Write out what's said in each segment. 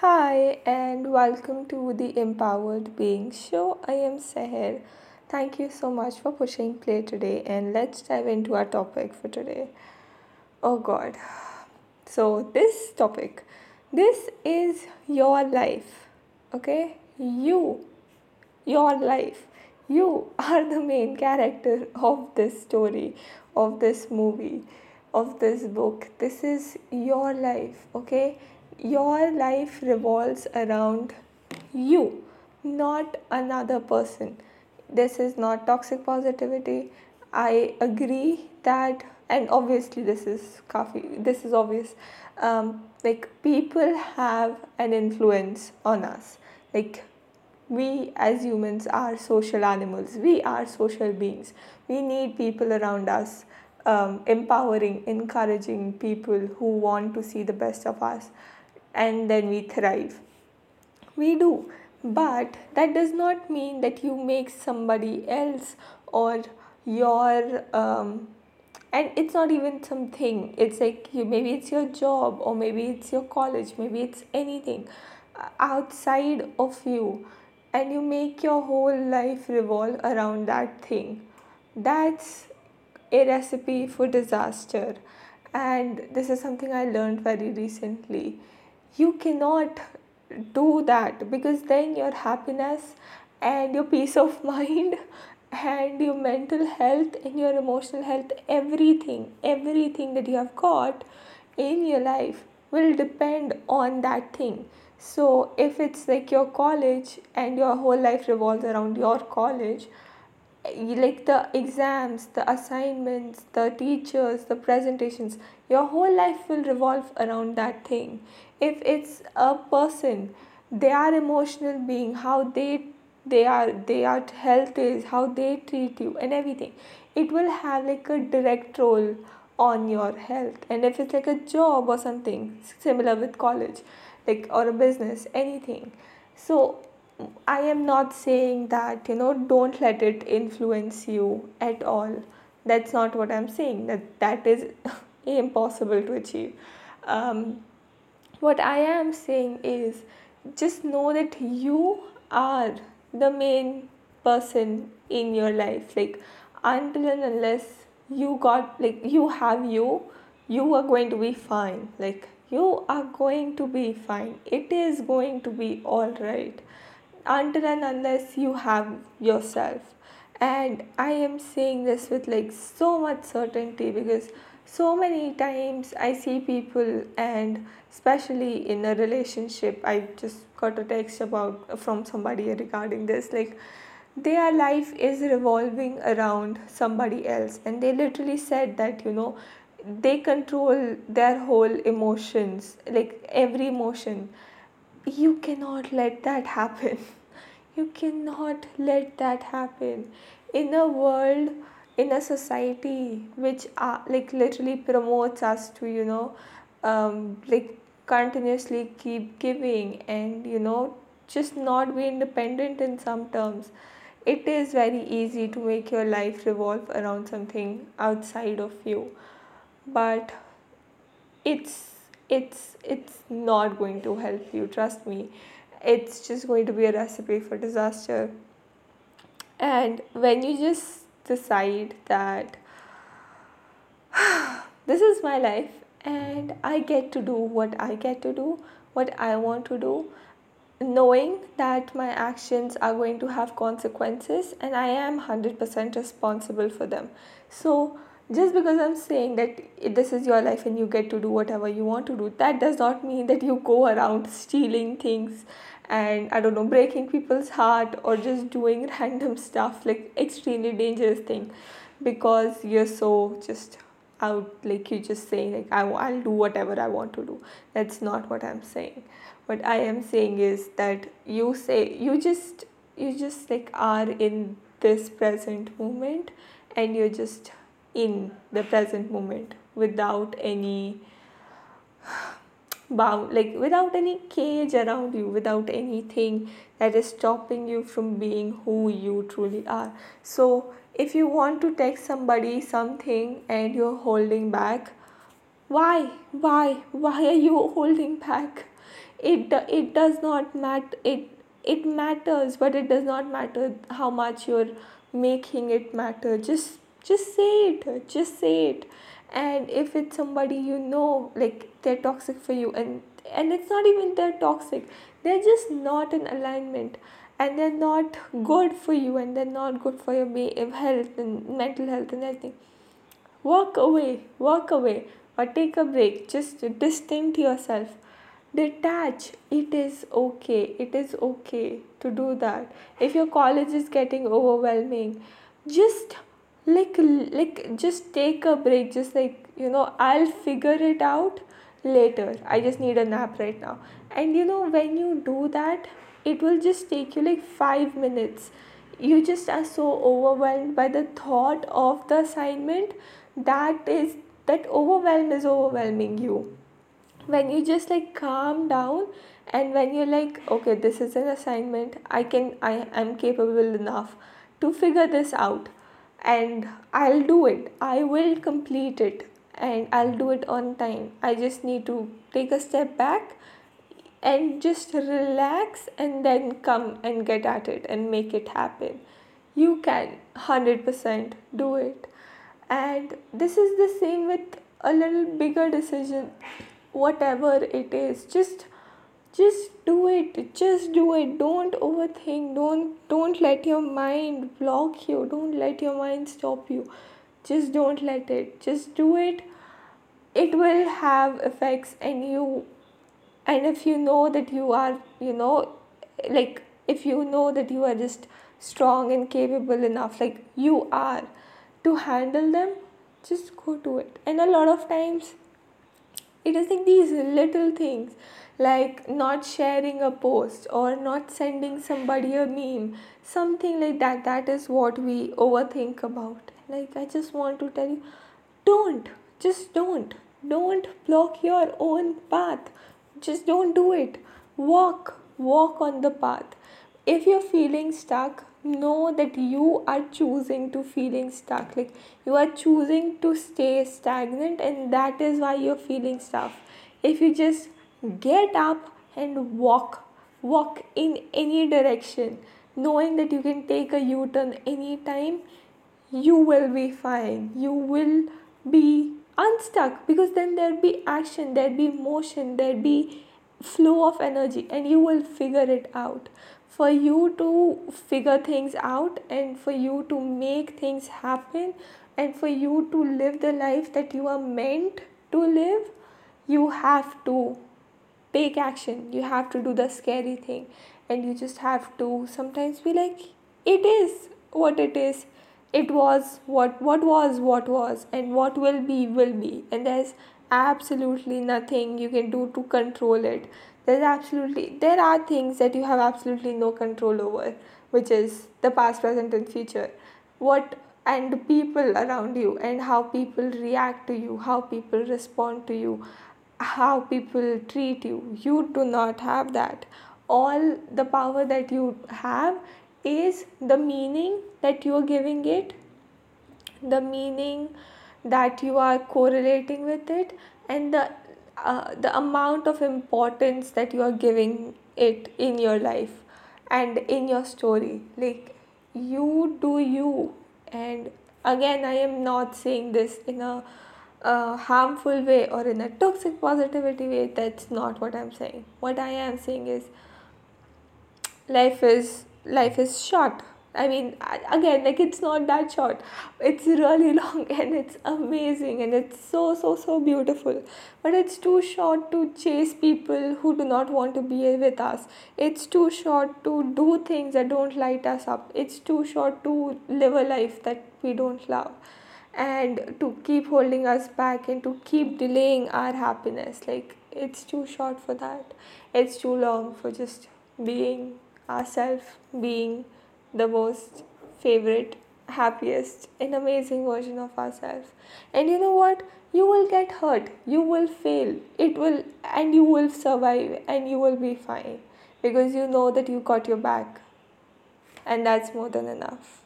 Hi, and welcome to the Empowered Being Show. I am Seher. Thank you so much for pushing play today, and let's dive into our topic for today. Oh God. So, this topic, this is your life, okay? You, your life. You are the main character of this story, of this movie, of this book. This is your life, okay? Your life revolves around you, not another person. This is not toxic positivity. I agree that, and obviously this is coffee. This is obvious. Um, like people have an influence on us. Like we as humans are social animals. We are social beings. We need people around us, um, empowering, encouraging people who want to see the best of us, and then we thrive. We do. But that does not mean that you make somebody else or your um, and it's not even something it's like you maybe it's your job or maybe it's your college maybe it's anything uh, outside of you and you make your whole life revolve around that thing that's a recipe for disaster and this is something i learned very recently you cannot do that because then your happiness and your peace of mind and your mental health and your emotional health everything everything that you have got in your life will depend on that thing. So if it's like your college and your whole life revolves around your college like the exams, the assignments, the teachers, the presentations, your whole life will revolve around that thing. If it's a person, they are emotional being, how they they are their health is, how they treat you and everything. It will have like a direct role on your health. And if it's like a job or something similar with college, like or a business, anything. So I am not saying that, you know, don't let it influence you at all. That's not what I'm saying. That that is impossible to achieve. Um, what I am saying is just know that you are the main person in your life. Like until and unless you got like you have you, you are going to be fine. Like you are going to be fine. It is going to be all right until and unless you have yourself. And i am saying this with like so much certainty because so many times i see people and especially in a relationship i just got a text about from somebody regarding this like their life is revolving around somebody else. And they literally said that you know they control their whole emotions like every emotion you cannot let that happen. You cannot let that happen. In a world in a society which uh, like literally promotes us to you know um, like continuously keep giving and you know just not be independent in some terms it is very easy to make your life revolve around something outside of you. But it's it's it's not going to help you trust me it's just going to be a recipe for disaster and when you just decide that this is my life and I get to do what I get to do, what I want to do, knowing that my actions are going to have consequences and I am 100% responsible for them. So, just because I'm saying that this is your life and you get to do whatever you want to do, that does not mean that you go around stealing things and I don't know, breaking people's heart or just doing random stuff like extremely dangerous thing. Because you're so just out like you just saying like I, i'll do whatever i want to do. That's not what i'm saying. What i am saying is that you say you just you just like are in this present moment and you're just in the present moment without any bound like without any cage around you without anything that is stopping you from being who you truly are. So if you want to text somebody something and you're holding back why? Why? Why are you holding back? It it does not matter it it matters but it does not matter how much you're making it matter. Just just say it just say it. And if it's somebody you know like they're toxic for you and and it's not even they're toxic. They're just not in alignment. And they're not good for you and they're not good for your health and mental health and everything. Walk away walk away or take a break. Just distance yourself. Detach. It is okay. It is okay to do that. If your college is getting overwhelming just like like just take a break. Just like you know i'll figure it out later. I just need a nap right now. And you know when you do that it will just take you like 5 minutes. You just are so overwhelmed by the thought of the assignment that is that overwhelm is overwhelming you. When you just like calm down and when you're like okay this is an assignment. I can i am capable enough to figure this out and i'll do it. I will complete it and i'll do it on time. I just need to take a step back and just relax and then come and get at it and make it happen. You can 100% do it. And this is the same with a little bigger decision whatever it is. Just just do it just do it. Don't overthink. Don't don't let your mind block you. Don't let your mind stop you. Just don't let it. Just do it. It will have effects and you. And if you know that you are you know like if you know that you are just strong and capable enough like you are to handle them just go do it. And a lot of times it is like these little things like not sharing a post or not sending somebody a meme something like that that is what we overthink about. Like i just want to tell you don't just don't don't block your own path. Just don't do it. Walk walk on the path if you're feeling stuck know that you are choosing to feeling stuck. Like you are choosing to stay stagnant and that is why you're feeling stuck if you just get up and walk walk in any direction knowing that you can take a u-turn anytime you will be fine. You will be unstuck because then there'll be action there'll be motion there'll be flow of energy and you will figure it out for you to figure things out and for you to make things happen and for you to live the life that you are meant to live, you have to take action. You have to do the scary thing. And you just have to sometimes be like, it is what it is. It was what what was what was and what will be will be. And there's absolutely nothing you can do to control it. There's absolutely there are things that you have absolutely no control over which is the past present and future. What and people around you and how people react to you how people respond to you how people treat you. You do not have that. All the power that you have is the meaning that you are giving it the meaning that you are correlating with it and the uh, the amount of importance that you are giving it in your life and in your story. Like you do you. And again i am not saying this in a uh, harmful way or in a toxic positivity way. That's not what i'm saying. What i am saying is life is life is short I mean, again, like it's not that short. It's really long and it's amazing and it's so, so, so beautiful. But it's too short to chase people who do not want to be with us. It's too short to do things that don't light us up. It's too short to live a life that we don't love and to keep holding us back and to keep delaying our happiness. Like, it's too short for that. It's too long for just being ourselves, being the most favorite, happiest, and amazing version of ourselves. And you know what? You will get hurt, you will fail, it will, and you will survive, and you will be fine because you know that you got your back, and that's more than enough.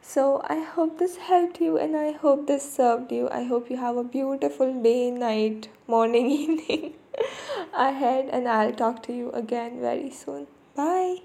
So, I hope this helped you and I hope this served you. I hope you have a beautiful day, night, morning, evening. ahead and I'll talk to you again very soon. Bye.